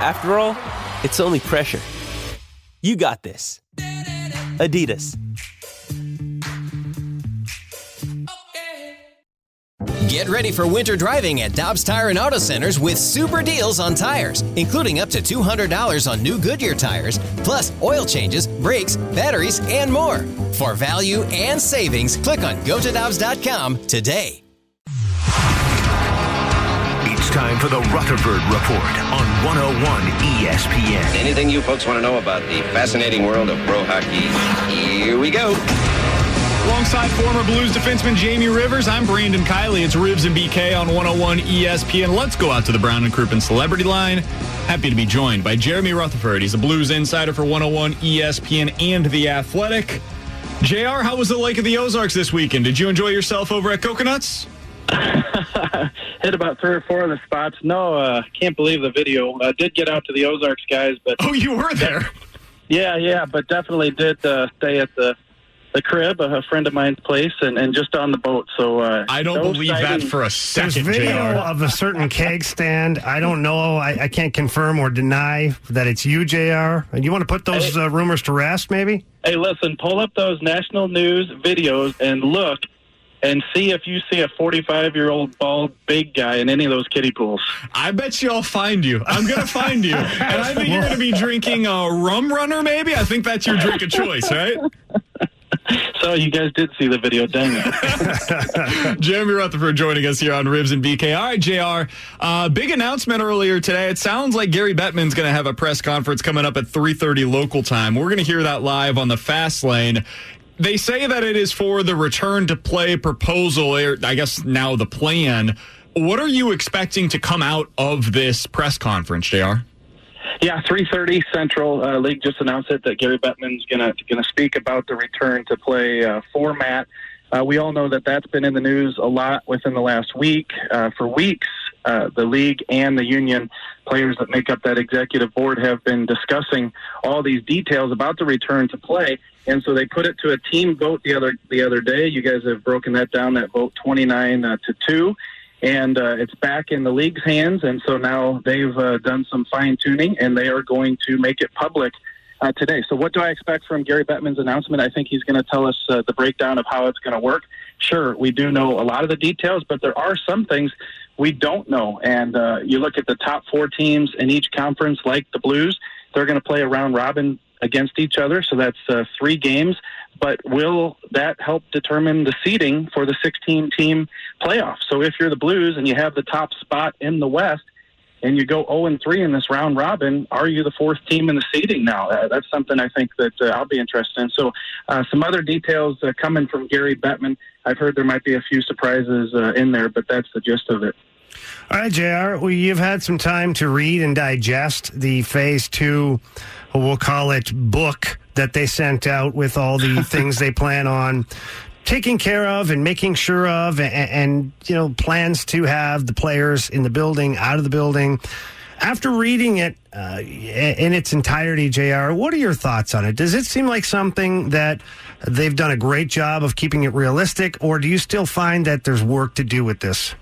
After all, it's only pressure. You got this. Adidas. Get ready for winter driving at Dobbs Tire and Auto Centers with super deals on tires, including up to $200 on new Goodyear tires, plus oil changes, brakes, batteries, and more. For value and savings, click on gotodobbs.com today. It's time for the Rutherford Report on 101 ESPN. Anything you folks want to know about the fascinating world of pro hockey? Here we go. Alongside former Blues defenseman Jamie Rivers, I'm Brandon Kiley. It's Ribs and BK on 101 ESPN. Let's go out to the Brown and Crouppen Celebrity Line. Happy to be joined by Jeremy Rutherford. He's a Blues insider for 101 ESPN and The Athletic. JR, how was the Lake of the Ozarks this weekend? Did you enjoy yourself over at Coconuts? Hit about three or four of the spots. No, uh, can't believe the video. I did get out to the Ozarks guys, but Oh, you were there. yeah, yeah, but definitely did uh, stay at the the crib, a friend of mine's place, and, and just on the boat. So uh, I don't no believe that for a second. There's second, video JR. of a certain keg stand. I don't know. I, I can't confirm or deny that it's you, Jr. And you want to put those uh, rumors to rest, maybe? Hey, listen, pull up those national news videos and look. And see if you see a 45 year old bald big guy in any of those kiddie pools. I bet you I'll find you. I'm going to find you. And I think you're going to be drinking a rum runner, maybe? I think that's your drink of choice, right? So you guys did see the video, dang it. Jeremy Rutherford joining us here on Ribs and BK. All right, JR. Uh, big announcement earlier today. It sounds like Gary Bettman's going to have a press conference coming up at 3.30 local time. We're going to hear that live on the fast lane. They say that it is for the return to play proposal, or I guess now the plan. What are you expecting to come out of this press conference, JR? Yeah, 3:30 Central uh, League just announced it that Gary Bettman's gonna gonna speak about the return to play uh, format. Uh, we all know that that's been in the news a lot within the last week. Uh, for weeks, uh, the league and the union players that make up that executive board have been discussing all these details about the return to play, and so they put it to a team vote the other the other day. You guys have broken that down. That vote 29 uh, to two and uh, it's back in the league's hands. And so now they've uh, done some fine tuning, and they are going to make it public uh, today. So, what do I expect from Gary Bettman's announcement? I think he's going to tell us uh, the breakdown of how it's going to work. Sure, we do know a lot of the details, but there are some things we don't know. And uh, you look at the top four teams in each conference, like the Blues, they're going to play a round robin against each other. So that's uh, three games. But will that help determine the seeding for the 16 team playoff? So if you're the Blues and you have the top spot in the West, and you go 0 and 3 in this round robin, are you the fourth team in the seeding now? Uh, that's something I think that uh, I'll be interested in. So, uh, some other details uh, coming from Gary Bettman. I've heard there might be a few surprises uh, in there, but that's the gist of it. All right, JR, well, you've had some time to read and digest the phase two, we'll call it book that they sent out with all the things they plan on taking care of and making sure of and, and, you know plans to have the players in the building out of the building after reading it uh, in its entirety jr what are your thoughts on it does it seem like something that they've done a great job of keeping it realistic or do you still find that there's work to do with this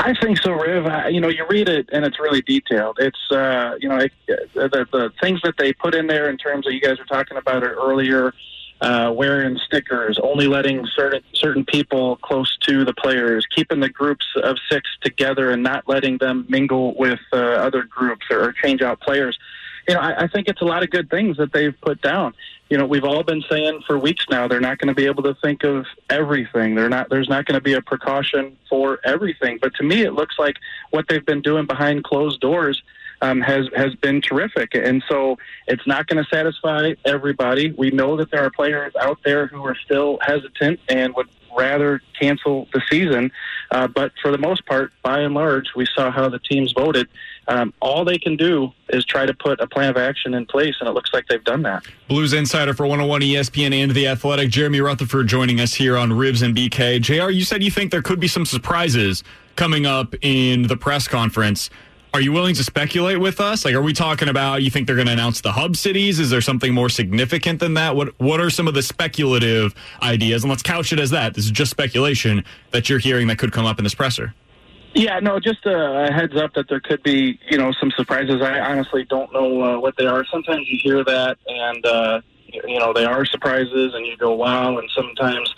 I think so, Riv. You know, you read it and it's really detailed. It's, uh, you know, it, the, the things that they put in there in terms of you guys were talking about it earlier, uh, wearing stickers, only letting certain certain people close to the players, keeping the groups of six together and not letting them mingle with uh, other groups or, change out players. You know, I, I think it's a lot of good things that they've put down. You know, we've all been saying for weeks now they're not going to be able to think of everything. They're not. There's not going to be a precaution for everything. But to me, it looks like what they've been doing behind closed doors um, has has been terrific. And so it's not going to satisfy everybody. We know that there are players out there who are still hesitant and would rather cancel the season. Uh, but for the most part, by and large, we saw how the teams voted. Um, all they can do is try to put a plan of action in place, and it looks like they've done that. Blues insider for 101 ESPN and The Athletic, Jeremy Rutherford, joining us here on Ribs and BK. JR, you said you think there could be some surprises coming up in the press conference. Are you willing to speculate with us? Like, are we talking about you think they're going to announce the hub cities? Is there something more significant than that? What What are some of the speculative ideas? And let's couch it as that. This is just speculation that you're hearing that could come up in this presser. Yeah, no, just a heads up that there could be, you know, some surprises. I honestly don't know uh, what they are. Sometimes you hear that, and uh, you know, they are surprises, and you go, "Wow!" And sometimes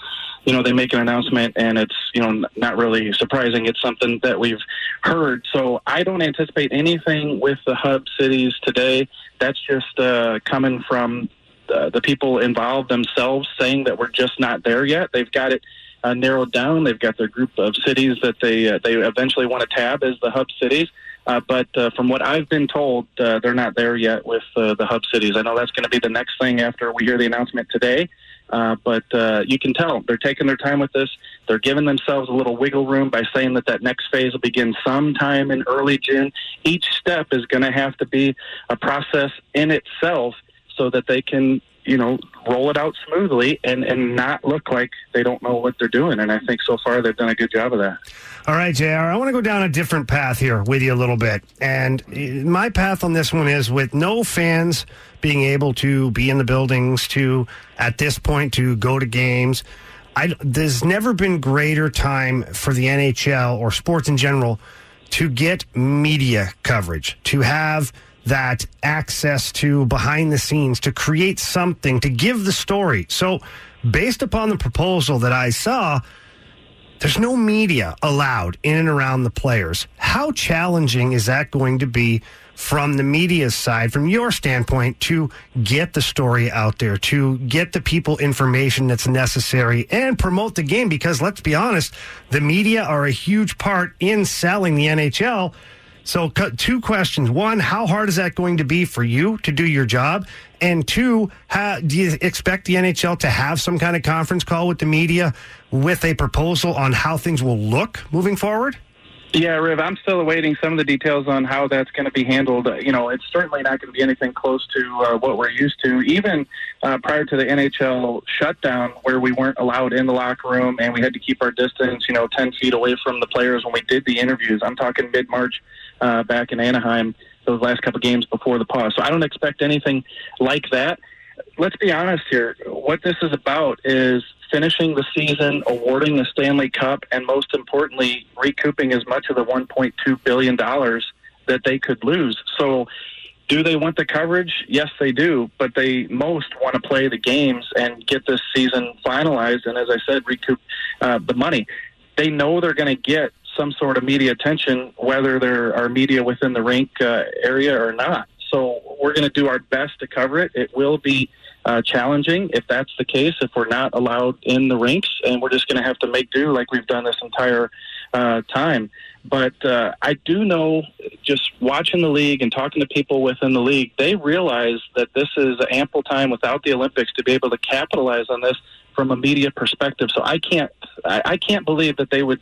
you know, they make an announcement and it's, you know, not really surprising. It's something that we've heard. So I don't anticipate anything with the hub cities today. That's just uh, coming from uh, the people involved themselves saying that we're just not there yet. They've got it uh, narrowed down. They've got their group of cities that they uh, they eventually want to tab as the hub cities. Uh, but uh, from what I've been told, uh, they're not there yet with uh, the hub cities. I know that's going to be the next thing after we hear the announcement today. Uh, but uh, you can tell they're taking their time with this. They're giving themselves a little wiggle room by saying that that next phase will begin sometime in early June. Each step is going to have to be a process in itself so that they can, you know, roll it out smoothly and, and not look like they don't know what they're doing. And I think so far they've done a good job of that. All right, JR, I want to go down a different path here with you a little bit. And my path on this one is with no fans being able to be in the buildings, to, at this point, to go to games. I, there's never been greater time for the NHL or sports in general to get media coverage, to have that access to behind the scenes, to create something, to give the story. So, based upon the proposal that I saw, there's no media allowed in and around the players. How challenging is that going to be from the media side, from your standpoint, to get the story out there, to get the people information that's necessary and promote the game? Because let's be honest, the media are a huge part in selling the NHL. So, two questions. One, how hard is that going to be for you to do your job? And two, how, do you expect the NHL to have some kind of conference call with the media with a proposal on how things will look moving forward? Yeah, Riv, I'm still awaiting some of the details on how that's going to be handled. You know, it's certainly not going to be anything close to uh, what we're used to. Even uh, prior to the NHL shutdown, where we weren't allowed in the locker room and we had to keep our distance, you know, 10 feet away from the players when we did the interviews. I'm talking mid March uh, back in Anaheim, those last couple games before the pause. So I don't expect anything like that. Let's be honest here. What this is about is finishing the season, awarding the Stanley Cup, and most importantly, recouping as much of the $1.2 billion that they could lose. So, do they want the coverage? Yes, they do, but they most want to play the games and get this season finalized. And as I said, recoup uh, the money. They know they're going to get some sort of media attention, whether there are media within the rink uh, area or not. So we're going to do our best to cover it. It will be uh, challenging if that's the case, if we're not allowed in the rinks, and we're just going to have to make do like we've done this entire uh, time. But uh, I do know, just watching the league and talking to people within the league, they realize that this is ample time without the Olympics to be able to capitalize on this from a media perspective. So I can't, I, I can't believe that they would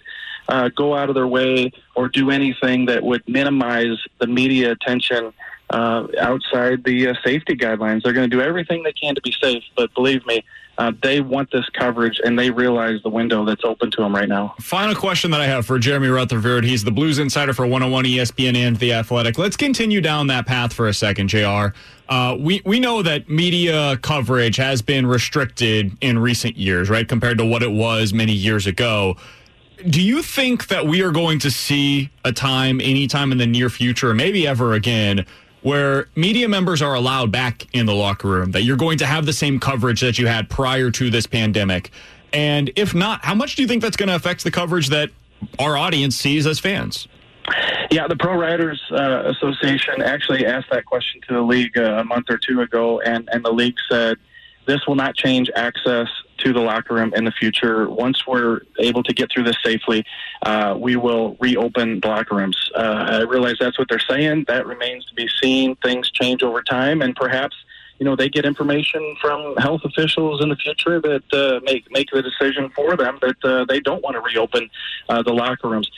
uh, go out of their way or do anything that would minimize the media attention uh, outside the uh, safety guidelines. They're going to do everything they can to be safe, but believe me, uh, they want this coverage and they realize the window that's open to them right now. Final question that I have for Jeremy Rutherford. He's the Blues insider for 101 ESPN and The Athletic. Let's continue down that path for a second, JR. Uh, we, we know that media coverage has been restricted in recent years, right, compared to what it was many years ago. Do you think that we are going to see a time, anytime in the near future, or maybe ever again, where media members are allowed back in the locker room, that you're going to have the same coverage that you had prior to this pandemic? And if not, how much do you think that's going to affect the coverage that our audience sees as fans? Yeah, the Pro Writers uh, Association actually asked that question to the league uh, a month or two ago, and, and the league said this will not change access to the locker room in the future. Once we're able to get through this safely, uh, we will reopen the locker rooms. Uh, I realize that's what they're saying. That remains to be seen. Things change over time, and perhaps you know they get information from health officials in the future that uh, make make the decision for them that uh, they don't want to reopen uh, the locker rooms.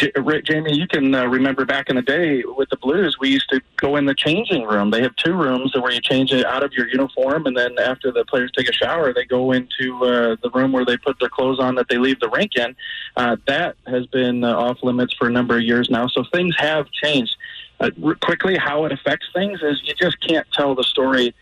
J- Jamie, you can uh, remember back in the day with the Blues, we used to go in the changing room. They have two rooms where you change it out of your uniform, and then after the players take a shower, they go into uh, the room where they put their clothes on that they leave the rink in. Uh, that has been uh, off limits for a number of years now, so things have changed. Uh, quickly, how it affects things is you just can't tell the story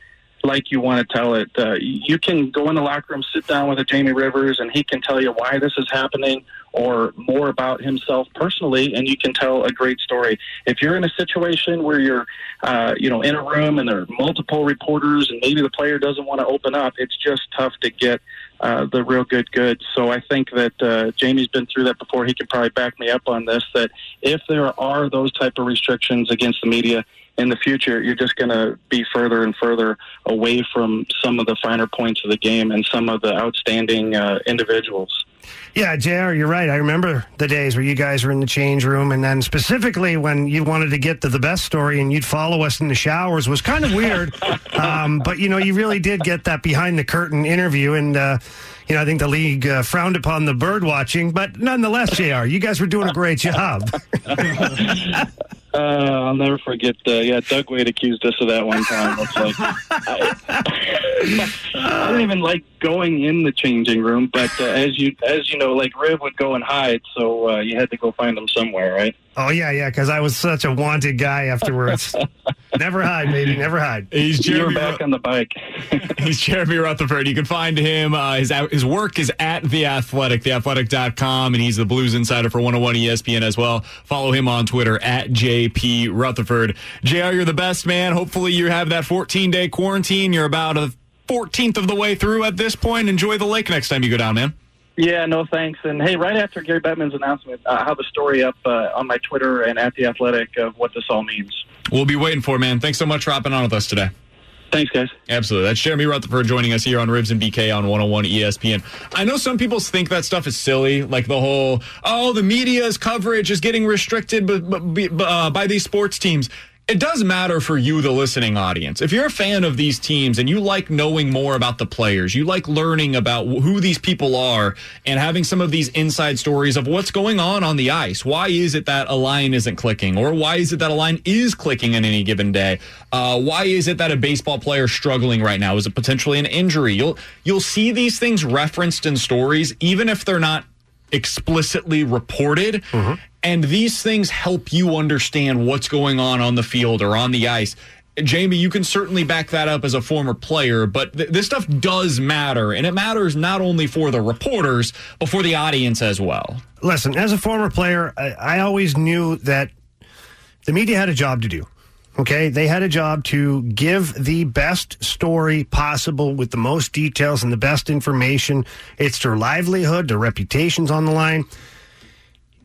like you want to tell it. Uh, you can go in the locker room, sit down with a Jamie Rivers, and he can tell you why this is happening or more about himself personally, and you can tell a great story. If you're in a situation where you're, uh, you know, in a room and there are multiple reporters, and maybe the player doesn't want to open up, it's just tough to get uh, the real good goods. So I think that uh, Jamie's been through that before. He can probably back me up on this. That if there are those type of restrictions against the media in the future, you're just going to be further and further away from some of the finer points of the game and some of the outstanding uh, individuals. Yeah, JR, you're right. I remember the days where you guys were in the change room, and then specifically when you wanted to get to the best story and you'd follow us in the showers was kind of weird. um, but, you know, you really did get that behind the curtain interview, and, uh, you know, I think the league uh, frowned upon the bird watching, but nonetheless, JR, you guys were doing a great job. Uh, I'll never forget. Yeah, Doug Weight accused us of that one time. It's like I, I didn't even like going in the changing room, but uh, as you as you know, like Riv would go and hide, so uh, you had to go find him somewhere, right? Oh, yeah, yeah, because I was such a wanted guy afterwards. never hide, baby, never hide. He's You were Jeremy. back on the bike. He's Jeremy Rutherford. You can find him. Uh, his his work is at The Athletic, theathletic.com, and he's the Blues insider for 101 ESPN as well. Follow him on Twitter at JP Rutherford. JR, you're the best man. Hopefully, you have that 14 day quarantine. You're about a 14th of the way through at this point. Enjoy the lake next time you go down, man. Yeah, no thanks. And hey, right after Gary Bettman's announcement, uh, I'll have a story up uh, on my Twitter and at the Athletic of what this all means. We'll be waiting for it, man. Thanks so much for hopping on with us today. Thanks, guys. Absolutely. That's Jeremy Rutherford joining us here on Ribs and BK on 101 ESPN. I know some people think that stuff is silly, like the whole, oh, the media's coverage is getting restricted b- b- b- uh, by these sports teams. It does matter for you, the listening audience. If you're a fan of these teams and you like knowing more about the players, you like learning about who these people are and having some of these inside stories of what's going on on the ice. Why is it that a line isn't clicking? Or why is it that a line is clicking in any given day? Uh, why is it that a baseball player struggling right now? Is it potentially an injury? You'll you'll see these things referenced in stories, even if they're not explicitly reported. And these things help you understand what's going on on the field or on the ice. Jamie, you can certainly back that up as a former player, but th- this stuff does matter. And it matters not only for the reporters, but for the audience as well. Listen, as a former player, I, I always knew that the media had a job to do. Okay, they had a job to give the best story possible with the most details and the best information. It's their livelihood, their reputation's on the line.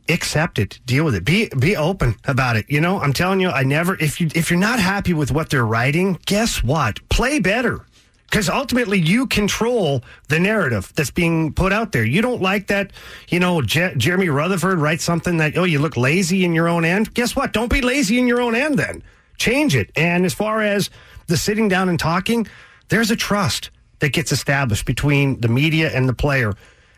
Accept it, deal with it, be be open about it. You know, I'm telling you, I never if you if you're not happy with what they're writing, guess what? Play better. Because ultimately, you control the narrative that's being put out there. You don't like that, you know, Je- Jeremy Rutherford writes something that, oh, you look lazy in your own end. Guess what? Don't be lazy in your own end then. Change it. And as far as the sitting down and talking, there's a trust that gets established between the media and the player.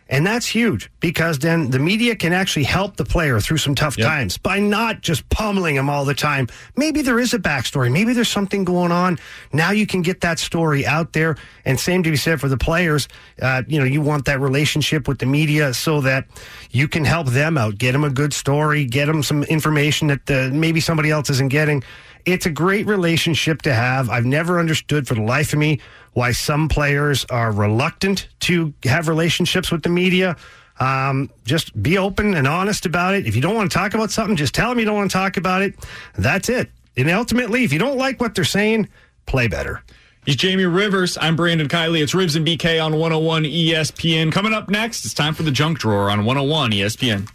And that's huge because then the media can actually help the player through some tough Yep. times by not just pummeling him all the time. Maybe there is a backstory. Maybe there's something going on. Now you can get that story out there. And same to be said for the players. Uh, you know, you want that relationship with the media so that you can help them out, get them a good story, get them some information that uh, maybe somebody else isn't getting. It's a great relationship to have. I've never understood for the life of me why some players are reluctant to have relationships with the media. Um, just be open and honest about it. If you don't want to talk about something, just tell them you don't want to talk about it. That's it. And ultimately, if you don't like what they're saying, play better. He's Jamie Rivers. I'm Brandon Kiley. It's Ribs and BK on 101 ESPN. Coming up next, it's time for the junk drawer on 101 ESPN.